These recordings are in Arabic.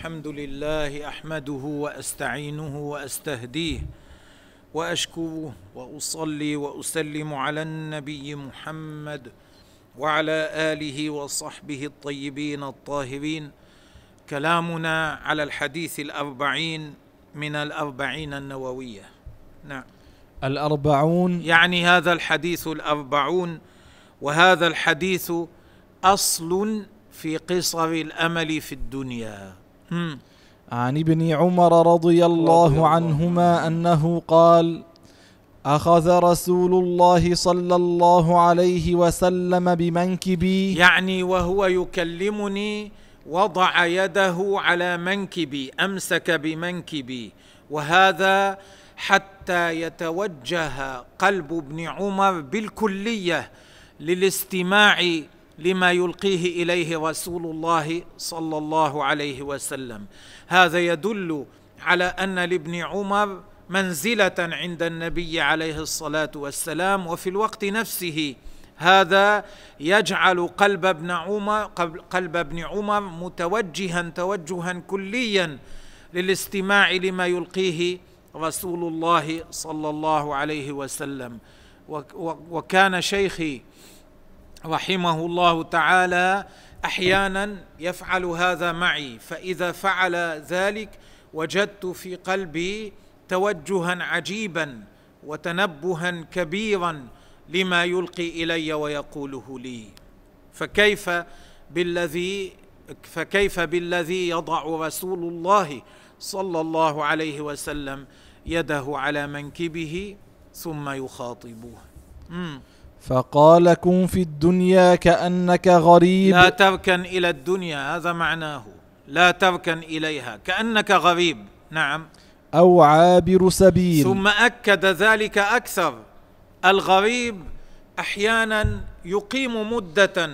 الحمد لله أحمده وأستعينه وأستهديه وأشكره وأصلي وأسلم على النبي محمد وعلى آله وصحبه الطيبين الطاهرين. كلامنا على الحديث الأربعين من الأربعين النووية. نعم. الأربعون. يعني هذا الحديث الأربعون وهذا الحديث أصل في قصر الأمل في الدنيا. عن ابن عمر رضي الله. عنهما أنه قال أخذ رسول الله صلى الله عليه وسلم بمنكبي. يعني وهو يكلمني وضع يده على منكبي أمسك بمنكبي. وهذا حتى يتوجه قلب ابن عمر بالكلية للاستماع لما يلقيه إليه رسول الله صلى الله عليه وسلم. هذا يدل على أن لابن عمر منزلة عند النبي عليه الصلاة والسلام وفي الوقت نفسه هذا يجعل قلب ابن عمر قلب ابن عمر متوجها توجها كليا للاستماع لما يلقيه رسول الله صلى الله عليه وسلم. وكان شيخي رحمه الله تعالى أحيانا يفعل هذا معي فإذا فعل ذلك وجدت في قلبي توجها عجيبا وتنبها كبيرا لما يلقي إلي ويقوله لي فكيف بالذي فكيف بالذي يضع رسول الله صلى الله عليه وسلم يده على منكبه ثم يخاطبه مم. فقال كن في الدنيا كأنك غريب. لا تركن إلى الدنيا هذا معناه. لا تركن إليها كأنك غريب. نعم. أو عابر سبيل. ثم أكد ذلك أكثر. الغريب أحيانا يقيم مدة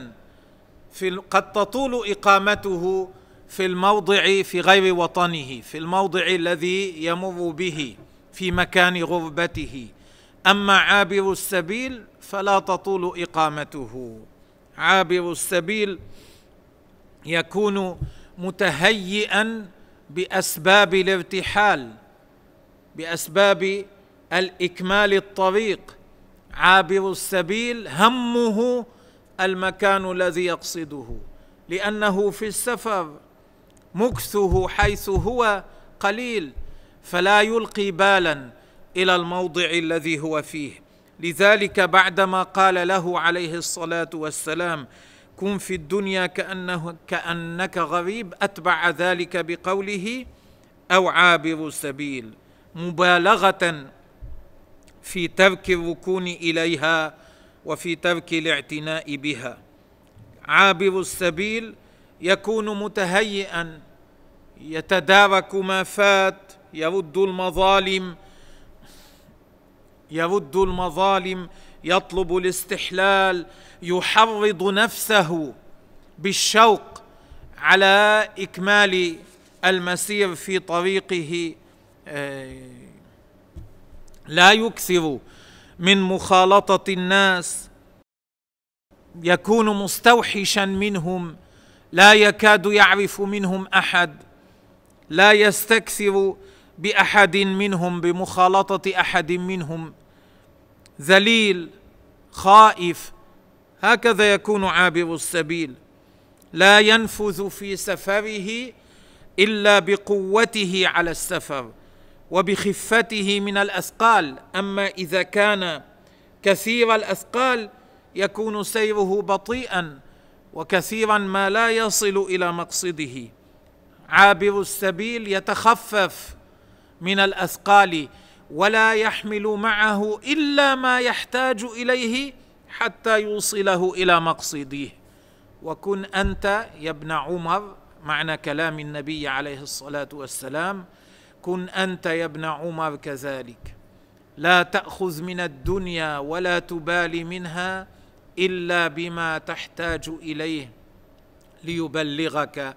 في قد تطول إقامته في الموضع في غير وطنه في الموضع الذي يمر به في مكان غربته. أما عابر السبيل فلا تطول إقامته. عابر السبيل يكون متهيئا بأسباب الارتحال بأسباب الإكمال الطريق. عابر السبيل همه المكان الذي يقصده لأنه في السفر مكثه حيث هو قليل فلا يلقي بالا. إلى الموضع الذي هو فيه. لذلك بعدما قال له عليه الصلاة والسلام كن في الدنيا كانه كأنك غريب أتبع ذلك بقوله أو عابر سبيل. مبالغة في ترك الركون إليها وفي ترك الاعتناء بها. عابر السبيل يكون متهيئا يتدارك ما فات يرد المظالم يرد المظالم يطلب الاستحلال يحرض نفسه بالشوق على إكمال المسير في طريقه آه، لا يكثر من مخالطة الناس. يكون مستوحشا منهم لا يكاد يعرف منهم أحد لا يستكثر بأحد منهم بمخالطة أحد منهم. ذليل خائف هكذا يكون عابر السبيل. لا ينفذ في سفره إلا بقوته على السفر وبخفته من الأثقال. أما إذا كان كثير الأثقال يكون سيره بطيئا وكثيرا ما لا يصل إلى مقصده. عابر السبيل يتخفف من الأثقال ولا يحمل معه إلا ما يحتاج إليه حتى يوصله إلى مقصده. وكن أنت يا ابن عمر معنى كلام النبي عليه الصلاة والسلام كن أنت يا ابن عمر كذلك. لا تأخذ من الدنيا ولا تبالي منها إلا بما تحتاج إليه ليبلغك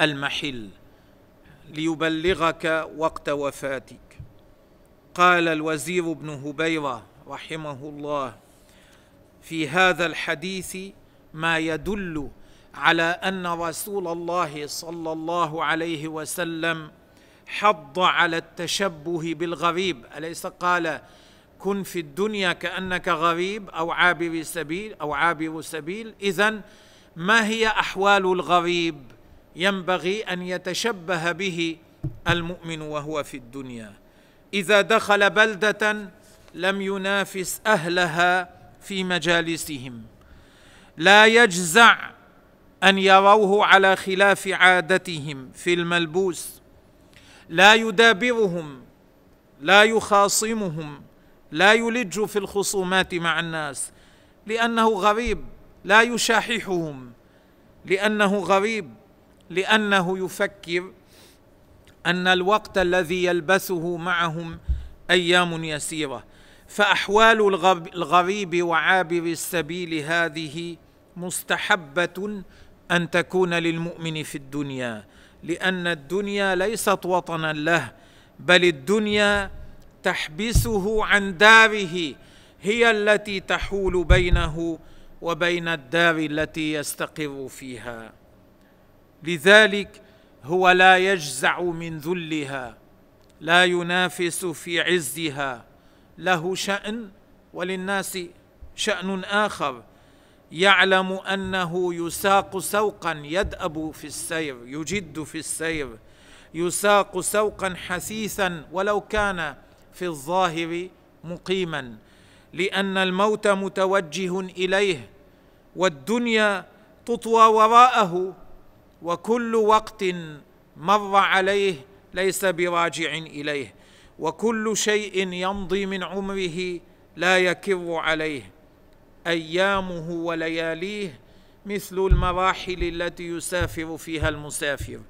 المحل. ليبلغك وقت وفاتك. قال الوزير بن هبيرة رحمه الله في هذا الحديث ما يدل على أن رسول الله صلى الله عليه وسلم حض على التشبه بالغريب. أليس؟ قال كن في الدنيا كأنك غريب أو عابر سبيل أو عابر سبيل. اذا ما هي أحوال الغريب؟ ينبغي أن يتشبه به المؤمن وهو في الدنيا. إذا دخل بلدة لم ينافس أهلها في مجالسهم. لا يجزع أن يروه على خلاف عادتهم في الملبوس. لا يدابرهم لا يخاصمهم لا يلج في الخصومات مع الناس. لأنه غريب لا يشاححهم. لأنه غريب. لأنه يفكر أن الوقت الذي يلبثه معهم أيام يسيرة. فأحوال الغريب وعابر السبيل هذه مستحبة أن تكون للمؤمن في الدنيا لأن الدنيا ليست وطنا له بل الدنيا تحبسه عن داره هي التي تحول بينه وبين الدار التي يستقر فيها. لذلك هو لا يجزع من ذلها لا ينافس في عزها. له شأن وللناس شأن آخر. يعلم أنه يساق سوقا يدأب في السير يجد في السير. يساق سوقا حثيثا ولو كان في الظاهر مقيما. لأن الموت متوجه إليه والدنيا تطوى وراءه وكل وقت مر عليه ليس براجع إليه وكل شيء يمضي من عمره لا يكر عليه. أيامه ولياليه مثل المراحل التي يسافر فيها المسافر.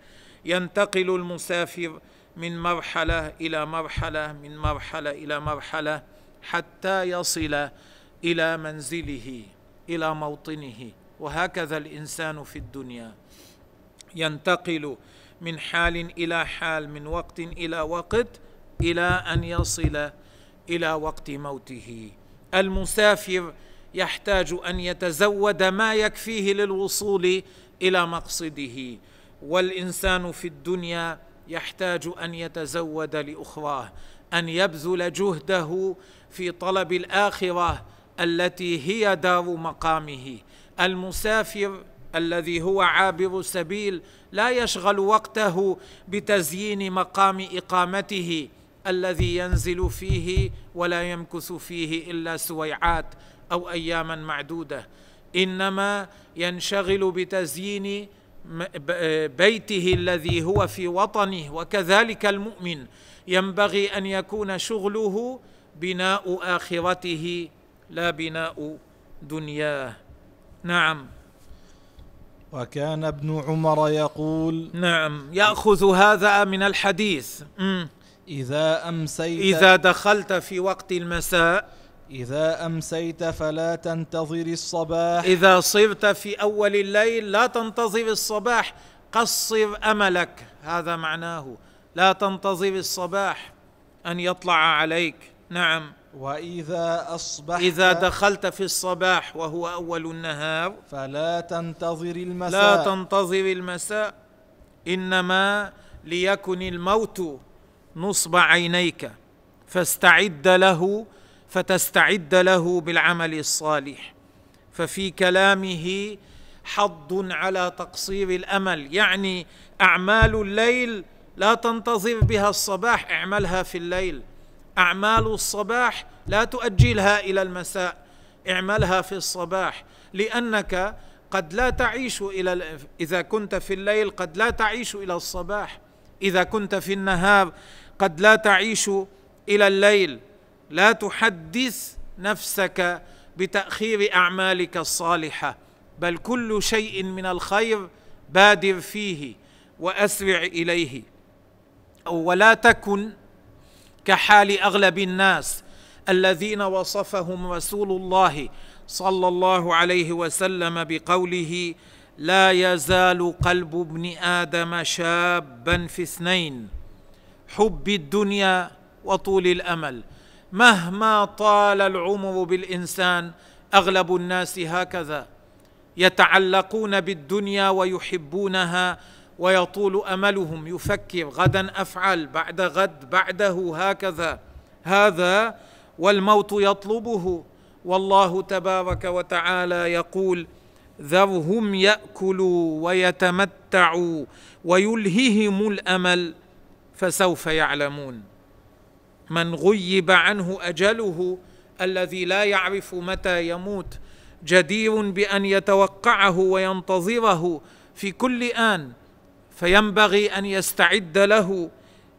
ينتقل المسافر من مرحلة إلى مرحلة من مرحلة إلى مرحلة حتى يصل إلى منزله إلى موطنه. وهكذا الإنسان في الدنيا. ينتقل من حال إلى حال من وقت إلى وقت إلى أن يصل إلى وقت موته. المسافر يحتاج أن يتزود ما يكفيه للوصول إلى مقصده. والإنسان في الدنيا يحتاج أن يتزود لأخراه أن يبذل جهده في طلب الآخرة التي هي دار مقامه. المسافر الذي هو عابر سبيل لا يشغل وقته بتزيين مقام إقامته الذي ينزل فيه ولا يمكث فيه إلا سويعات أو أياما معدودة. إنما ينشغل بتزيين بيته الذي هو في وطنه وكذلك المؤمن. ينبغي أن يكون شغله بناء آخرته لا بناء دنياه. نعم. وكان ابن عمر يقول نعم يأخذ هذا من الحديث. إذا أمسيت إذا دخلت في وقت المساء إذا أمسيت فلا تنتظر الصباح. إذا صرت في أول الليل لا تنتظر الصباح قصر أملك. هذا معناه لا تنتظر الصباح أن يطلع عليك. نعم. وإذا أصبحت إذا دخلت في الصباح وهو أول النهار فلا تنتظر المساء. لا تنتظر المساء إنما ليكن الموت نصب عينيك فاستعد له فتستعد له بالعمل الصالح. ففي كلامه حض على تقصير الأمل يعني أعمال الليل لا تنتظر بها الصباح اعملها في الليل. أعمال الصباح لا تؤجلها إلى المساء. اعملها في الصباح لأنك قد لا تعيش إلى إذا كنت في الليل قد لا تعيش إلى الصباح. إذا كنت في النهار قد لا تعيش إلى الليل. لا تحدث نفسك بتأخير أعمالك الصالحة بل كل شيء من الخير بادر فيه وأسرع إليه. ولا تكن كحال أغلب الناس الذين وصفهم رسول الله صلى الله عليه وسلم بقوله لا يزال قلب ابن آدم شابا في اثنين حب الدنيا وطول الأمل. مهما طال العمر بالإنسان أغلب الناس هكذا يتعلقون بالدنيا ويحبونها ويطول أملهم يفكر غدا أفعل بعد غد بعده هكذا. هذا والموت يطلبه. والله تبارك وتعالى يقول ذرهم يأكلوا ويتمتعوا ويلههم الأمل فسوف يعلمون من غيب عنه أجله الذي لا يعرف متى يموت جدير بأن يتوقعه وينتظره في كل آن. فينبغي أن يستعد له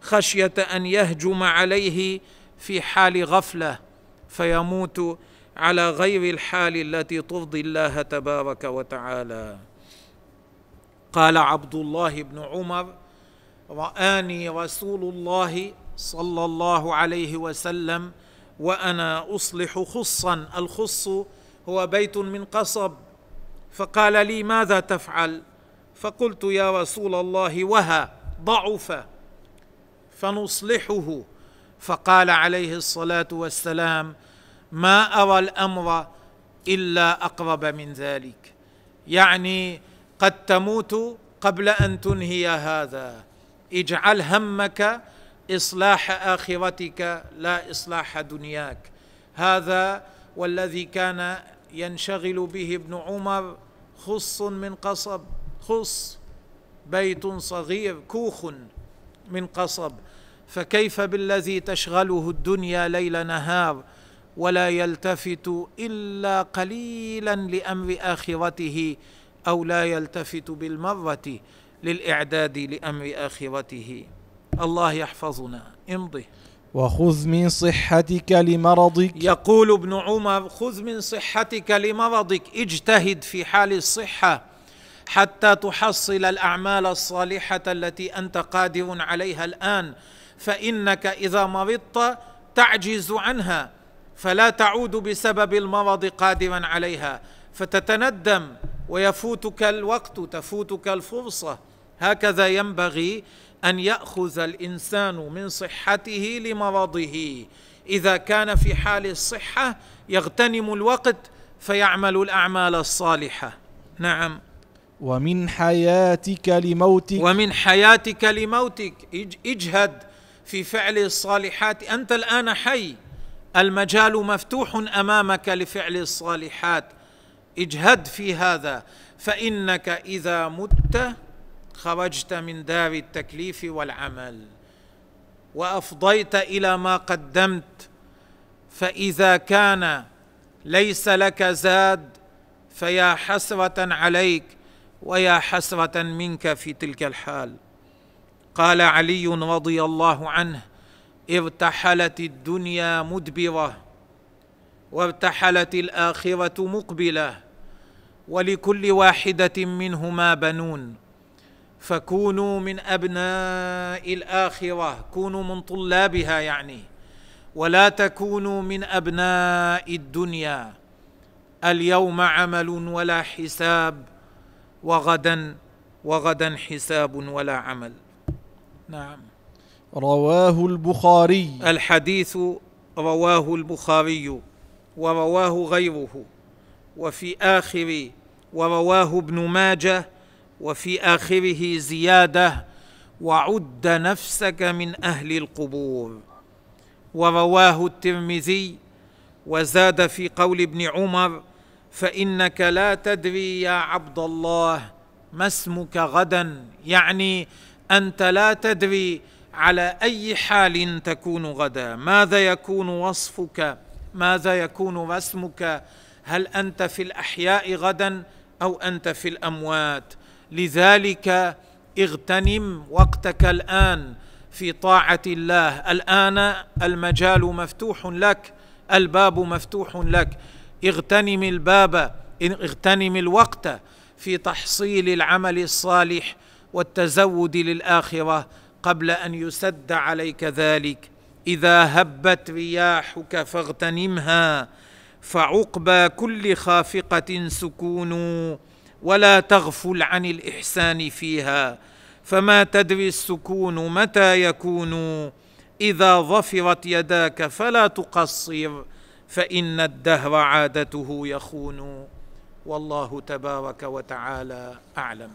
خشية أن يهجم عليه في حال غفلة فيموت على غير الحال التي ترضي الله تبارك وتعالى. قال عبد الله بن عمر رآني رسول الله صلى الله عليه وسلم وأنا أصلح خصا الخص هو بيت من قصب. فقال لي ماذا تفعل؟ فقلت يا رسول الله وها ضعف فنصلحه. فقال عليه الصلاة والسلام ما أرى الأمر إلا أقرب من ذلك. يعني قد تموت قبل أن تنهي هذا. اجعل همك إصلاح آخرتك لا إصلاح دنياك. هذا والذي كان ينشغل به ابن عمر خص من قصب. خص بيت صغير كوخ من قصب. فكيف بالذي تشغله الدنيا ليل نهار ولا يلتفت إلا قليلا لأمر آخرته أو لا يلتفت بالمرة للإعداد لأمر آخرته؟ الله يحفظنا. امضي. وخذ من صحتك لمرضك. يقول ابن عمر خذ من صحتك لمرضك. اجتهد في حال الصحة. حتى تحصل الأعمال الصالحة التي أنت قادر عليها الآن. فإنك إذا مرضت تعجز عنها فلا تعود بسبب المرض قادرا عليها. فتتندم ويفوتك الوقت تفوتك الفرصة. هكذا ينبغي أن يأخذ الإنسان من صحته لمرضه. إذا كان في حال الصحة يغتنم الوقت فيعمل الأعمال الصالحة. نعم. ومن حياتك لموتك. ومن حياتك لموتك. اجهد في فعل الصالحات. أنت الآن حي. المجال مفتوح أمامك لفعل الصالحات. اجهد في هذا. فإنك إذا مت خرجت من دار التكليف والعمل. وأفضيت إلى ما قدمت. فإذا كان ليس لك زاد فيا حسرة عليك. ويا حسرة منك في تلك الحال. قال علي رضي الله عنه ارتحلت الدنيا مدبرة وارتحلت الآخرة مقبلة ولكل واحدة منهما بنون. فكونوا من أبناء الآخرة كونوا من طلابها يعني ولا تكونوا من أبناء الدنيا. اليوم عمل ولا حساب وغدا وغدا حساب ولا عمل. نعم. رواه البخاري. الحديث رواه البخاري ورواه غيره. وفي اخر ورواه ابن ماجه. وفي آخره زيادة. وعد نفسك من أهل القبور. ورواه الترمذي. وزاد في قول ابن عمر فإنك لا تدري يا عبد الله ما اسمك غدا. يعني أنت لا تدري على أي حال تكون غدا. ماذا يكون وصفك؟ ماذا يكون رسمك هل أنت في الأحياء غدا أو أنت في الأموات؟ لذلك اغتنم وقتك الآن في طاعة الله. الآن المجال مفتوح لك الباب مفتوح لك. اغتنم الباب اغتنم الوقت في تحصيل العمل الصالح والتزود للآخرة قبل أن يسد عليك ذلك. إذا هبت رياحك فاغتنمها فعقبى كل خافقة سكون ولا تغفل عن الإحسان فيها. فما تدري السكون متى يكون؟ إذا ظفرت يداك فلا تقصر. فإن الدهر عادته يخون والله تبارك وتعالى أعلم.